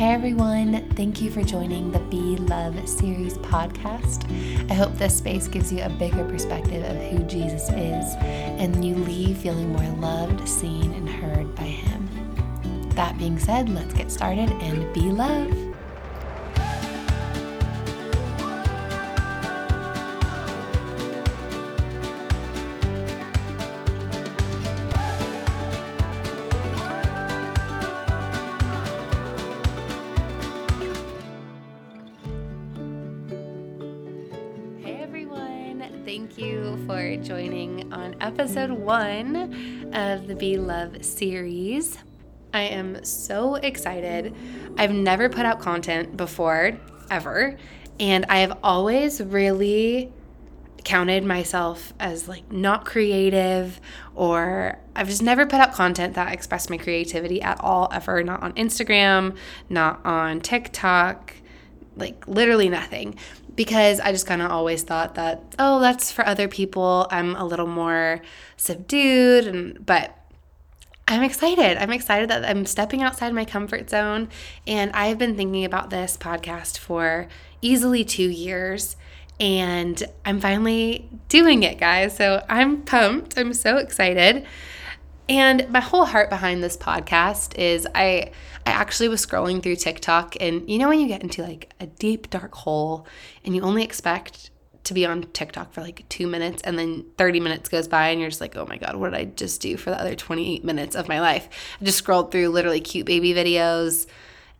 Hey everyone, thank you for joining the Be Love series podcast. I hope this space gives you a bigger perspective of who Jesus is and you leave feeling more loved, seen, and heard by Him. That being said, let's get started and be love. Thank you for joining on episode one of the Be Love series. I am so excited. I've never put out content before, ever, and I have always really counted myself as like not creative or I've just never put out content that expressed my creativity at all ever not on Instagram, not on TikTok, like literally nothing because I just kind of always thought that oh that's for other people I'm a little more subdued and but I'm excited. I'm excited that I'm stepping outside my comfort zone and I've been thinking about this podcast for easily 2 years and I'm finally doing it guys. So I'm pumped. I'm so excited. And my whole heart behind this podcast is I I actually was scrolling through TikTok and you know when you get into like a deep dark hole and you only expect to be on TikTok for like 2 minutes and then 30 minutes goes by and you're just like, "Oh my god, what did I just do for the other 28 minutes of my life?" I just scrolled through literally cute baby videos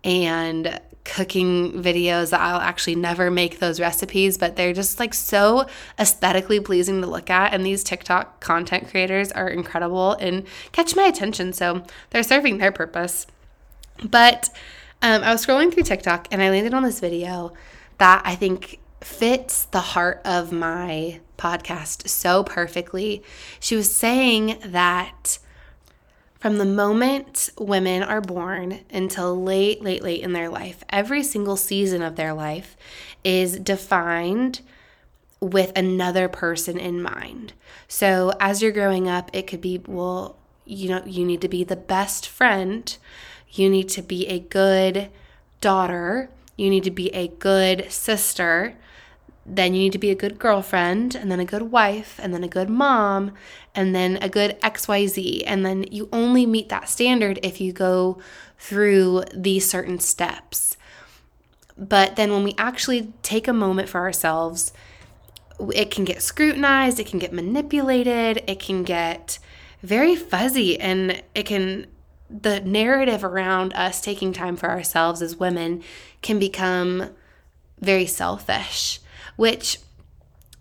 and cooking videos that I'll actually never make those recipes, but they're just like so aesthetically pleasing to look at. And these TikTok content creators are incredible and catch my attention. So they're serving their purpose. But um, I was scrolling through TikTok and I landed on this video that I think fits the heart of my podcast so perfectly. She was saying that from the moment women are born until late, late, late in their life, every single season of their life is defined with another person in mind. So as you're growing up, it could be, well, you know, you need to be the best friend, you need to be a good daughter, you need to be a good sister, then you need to be a good girlfriend, and then a good wife, and then a good mom, and then a good XYZ. And then you only meet that standard if you go through these certain steps. But then when we actually take a moment for ourselves, it can get scrutinized, it can get manipulated, it can get very fuzzy, and it can, the narrative around us taking time for ourselves as women can become very selfish which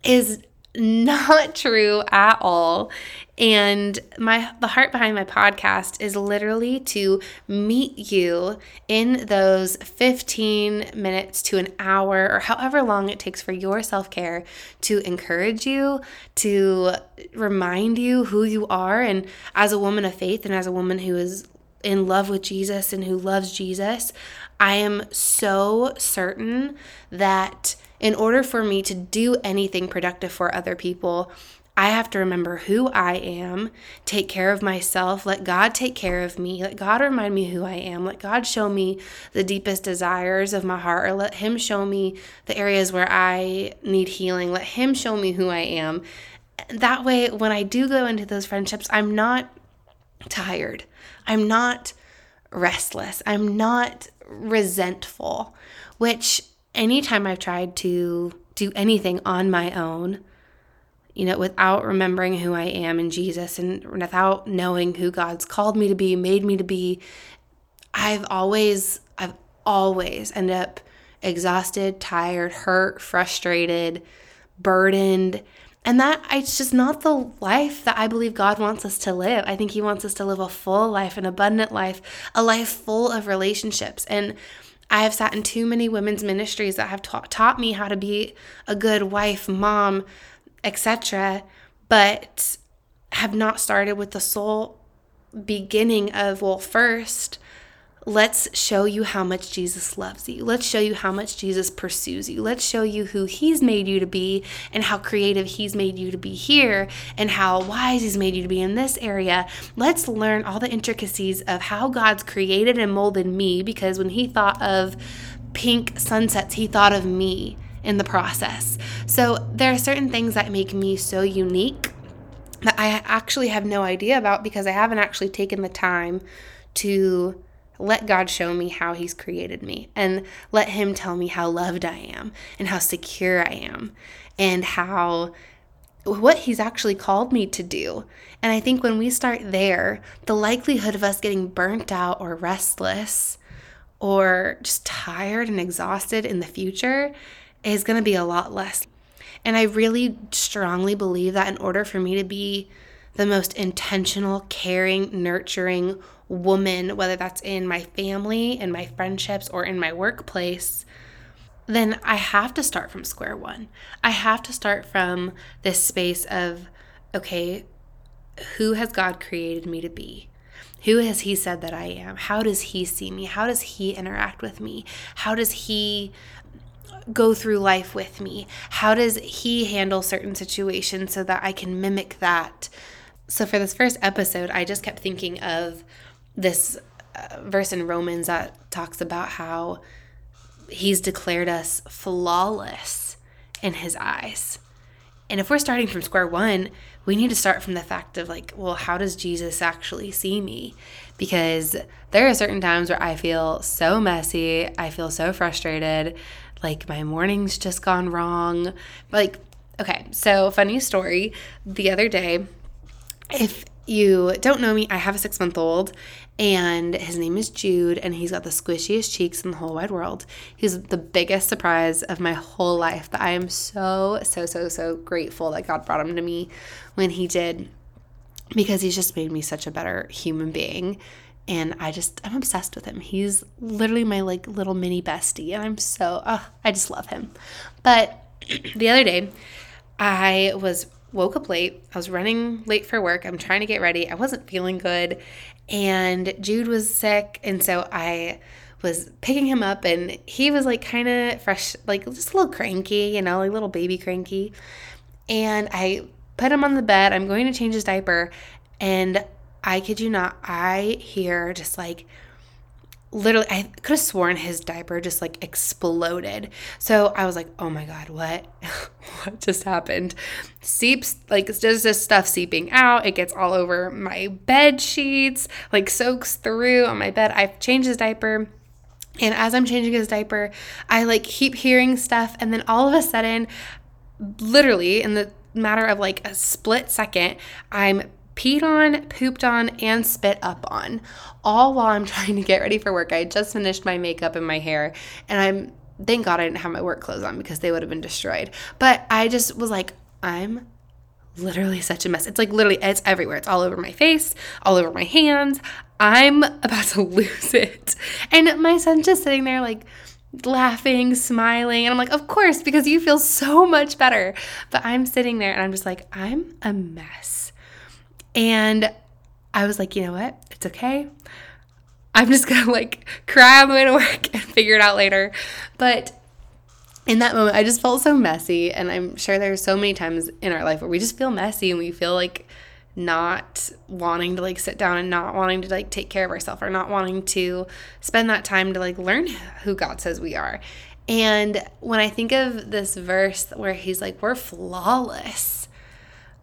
is not true at all. And my the heart behind my podcast is literally to meet you in those 15 minutes to an hour or however long it takes for your self-care to encourage you to remind you who you are. And as a woman of faith and as a woman who is in love with Jesus and who loves Jesus I am so certain that in order for me to do anything productive for other people, I have to remember who I am, take care of myself, let God take care of me, let God remind me who I am, let God show me the deepest desires of my heart, or let Him show me the areas where I need healing, let Him show me who I am. That way, when I do go into those friendships, I'm not tired, I'm not restless, I'm not resentful, which anytime I've tried to do anything on my own, you know, without remembering who I am in Jesus and without knowing who God's called me to be, made me to be, I've always, I've always ended up exhausted, tired, hurt, frustrated, burdened. And that it's just not the life that I believe God wants us to live. I think He wants us to live a full life, an abundant life, a life full of relationships. And I have sat in too many women's ministries that have ta- taught me how to be a good wife, mom, etc., but have not started with the sole beginning of, well, first, let's show you how much Jesus loves you. Let's show you how much Jesus pursues you. Let's show you who He's made you to be and how creative He's made you to be here and how wise He's made you to be in this area. Let's learn all the intricacies of how God's created and molded me because when He thought of pink sunsets, He thought of me in the process. So there are certain things that make me so unique that I actually have no idea about because I haven't actually taken the time to let God show me how He's created me and let Him tell me how loved I am and how secure I am and how what He's actually called me to do. And I think when we start there, the likelihood of us getting burnt out or restless or just tired and exhausted in the future is going to be a lot less. And I really strongly believe that in order for me to be the most intentional, caring, nurturing woman, whether that's in my family, in my friendships, or in my workplace, then I have to start from square one. I have to start from this space of, okay, who has God created me to be? Who has He said that I am? How does He see me? How does He interact with me? How does He go through life with me? How does He handle certain situations so that I can mimic that? So, for this first episode, I just kept thinking of this uh, verse in Romans that talks about how He's declared us flawless in His eyes. And if we're starting from square one, we need to start from the fact of like, well, how does Jesus actually see me? Because there are certain times where I feel so messy, I feel so frustrated, like my morning's just gone wrong. Like, okay, so funny story. The other day, if you don't know me, I have a six month old, and his name is Jude, and he's got the squishiest cheeks in the whole wide world. He's the biggest surprise of my whole life that I am so, so, so, so grateful that God brought him to me when he did because he's just made me such a better human being and I just I'm obsessed with him. He's literally my like little mini bestie and I'm so oh, I just love him. But the other day I was woke up late. I was running late for work. I'm trying to get ready. I wasn't feeling good and Jude was sick and so I was picking him up and he was like kind of fresh like just a little cranky, you know, like little baby cranky. And I put him on the bed. I'm going to change his diaper and I kid you not, I hear just like literally I could have sworn his diaper just like exploded. So I was like, "Oh my god, what? what just happened?" Seeps like there's this stuff seeping out. It gets all over my bed sheets, like soaks through on my bed. I've changed his diaper. And as I'm changing his diaper, I like keep hearing stuff and then all of a sudden literally in the matter of like a split second, I'm peed on, pooped on, and spit up on, all while I'm trying to get ready for work. I just finished my makeup and my hair, and I'm thank God I didn't have my work clothes on because they would have been destroyed. But I just was like, I'm literally such a mess. It's like literally, it's everywhere. It's all over my face, all over my hands. I'm about to lose it. And my son's just sitting there like, laughing, smiling. And I'm like, of course, because you feel so much better. But I'm sitting there and I'm just like, I'm a mess. And I was like, you know what? It's okay. I'm just gonna like cry on the way to work and figure it out later. But in that moment, I just felt so messy. And I'm sure there's so many times in our life where we just feel messy and we feel like not wanting to like sit down and not wanting to like take care of ourselves or not wanting to spend that time to like learn who God says we are. And when I think of this verse where he's like, we're flawless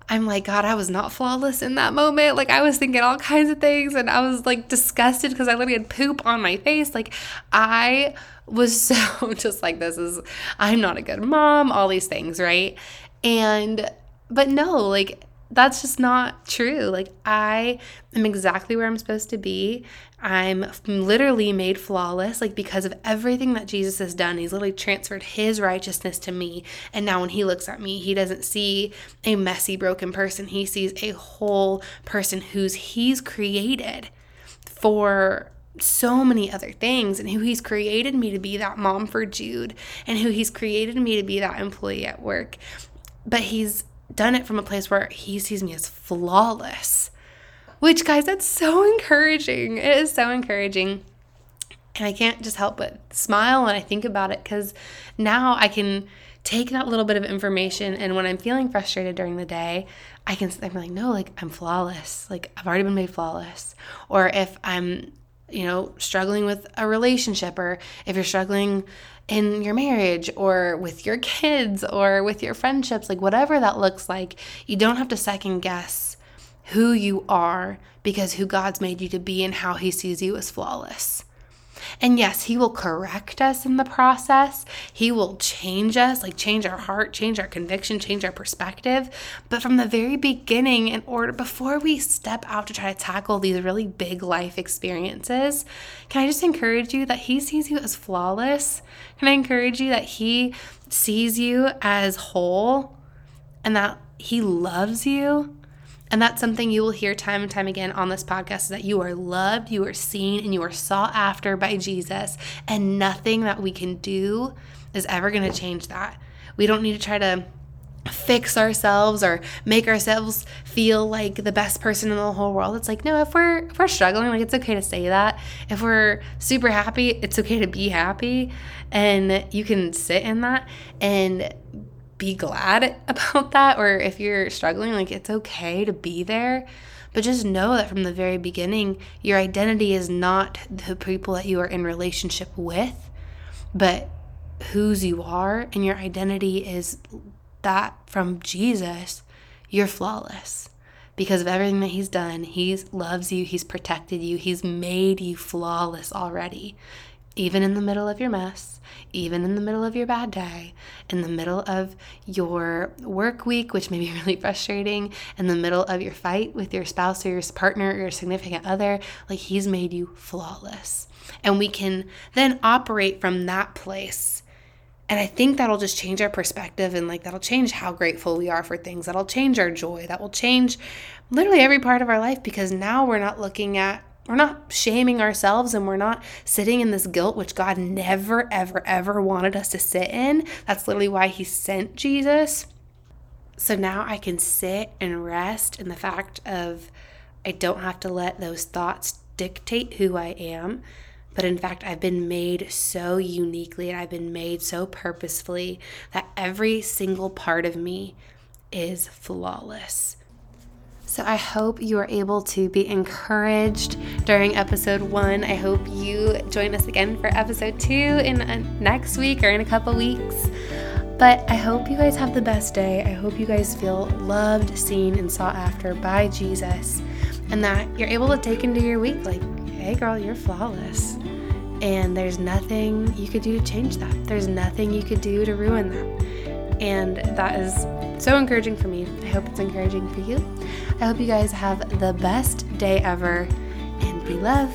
I'm like, God, I was not flawless in that moment. Like, I was thinking all kinds of things and I was like disgusted because I literally had poop on my face. Like, I was so just like, this is, I'm not a good mom, all these things, right? And, but no, like, that's just not true. Like, I am exactly where I'm supposed to be. I'm literally made flawless, like, because of everything that Jesus has done. He's literally transferred his righteousness to me. And now when he looks at me, he doesn't see a messy, broken person. He sees a whole person who's he's created for so many other things and who he's created me to be that mom for Jude and who he's created me to be that employee at work. But he's done it from a place where he sees me as flawless. Which, guys, that's so encouraging. It is so encouraging. And I can't just help but smile when I think about it because now I can take that little bit of information and when I'm feeling frustrated during the day, I can I'm like, no, like I'm flawless. Like I've already been made flawless. Or if I'm, you know, struggling with a relationship or if you're struggling in your marriage or with your kids or with your friendships, like whatever that looks like, you don't have to second guess who you are because who God's made you to be and how he sees you is flawless. And yes, He will correct us in the process. He will change us, like change our heart, change our conviction, change our perspective. But from the very beginning, in order, before we step out to try to tackle these really big life experiences, can I just encourage you that He sees you as flawless? Can I encourage you that He sees you as whole and that He loves you? And that's something you will hear time and time again on this podcast is that you are loved, you are seen, and you are sought after by Jesus. And nothing that we can do is ever going to change that. We don't need to try to fix ourselves or make ourselves feel like the best person in the whole world. It's like, no, if we're if we're struggling, like it's okay to say that. If we're super happy, it's okay to be happy. And you can sit in that and be glad about that or if you're struggling like it's okay to be there. But just know that from the very beginning your identity is not the people that you are in relationship with but whose you are and your identity is that from Jesus you're flawless. Because of everything that he's done he loves you he's protected you he's made you flawless already even in the middle of your mess, even in the middle of your bad day, in the middle of your work week, which may be really frustrating, in the middle of your fight with your spouse or your partner or your significant other, like He's made you flawless. And we can then operate from that place. And I think that'll just change our perspective and like that'll change how grateful we are for things. That'll change our joy. That will change literally every part of our life because now we're not looking at we're not shaming ourselves and we're not sitting in this guilt, which God never, ever, ever wanted us to sit in. That's literally why He sent Jesus. So now I can sit and rest in the fact of I don't have to let those thoughts dictate who I am. But in fact, I've been made so uniquely and I've been made so purposefully that every single part of me is flawless. So I hope you are able to be encouraged during episode one. I hope you join us again for episode two in uh, next week or in a couple weeks. But I hope you guys have the best day. I hope you guys feel loved, seen, and sought after by Jesus, and that you're able to take into your week like, hey, girl, you're flawless. And there's nothing you could do to change that. There's nothing you could do to ruin that. And that is so encouraging for me. I hope it's encouraging for you. I hope you guys have the best day ever and be love.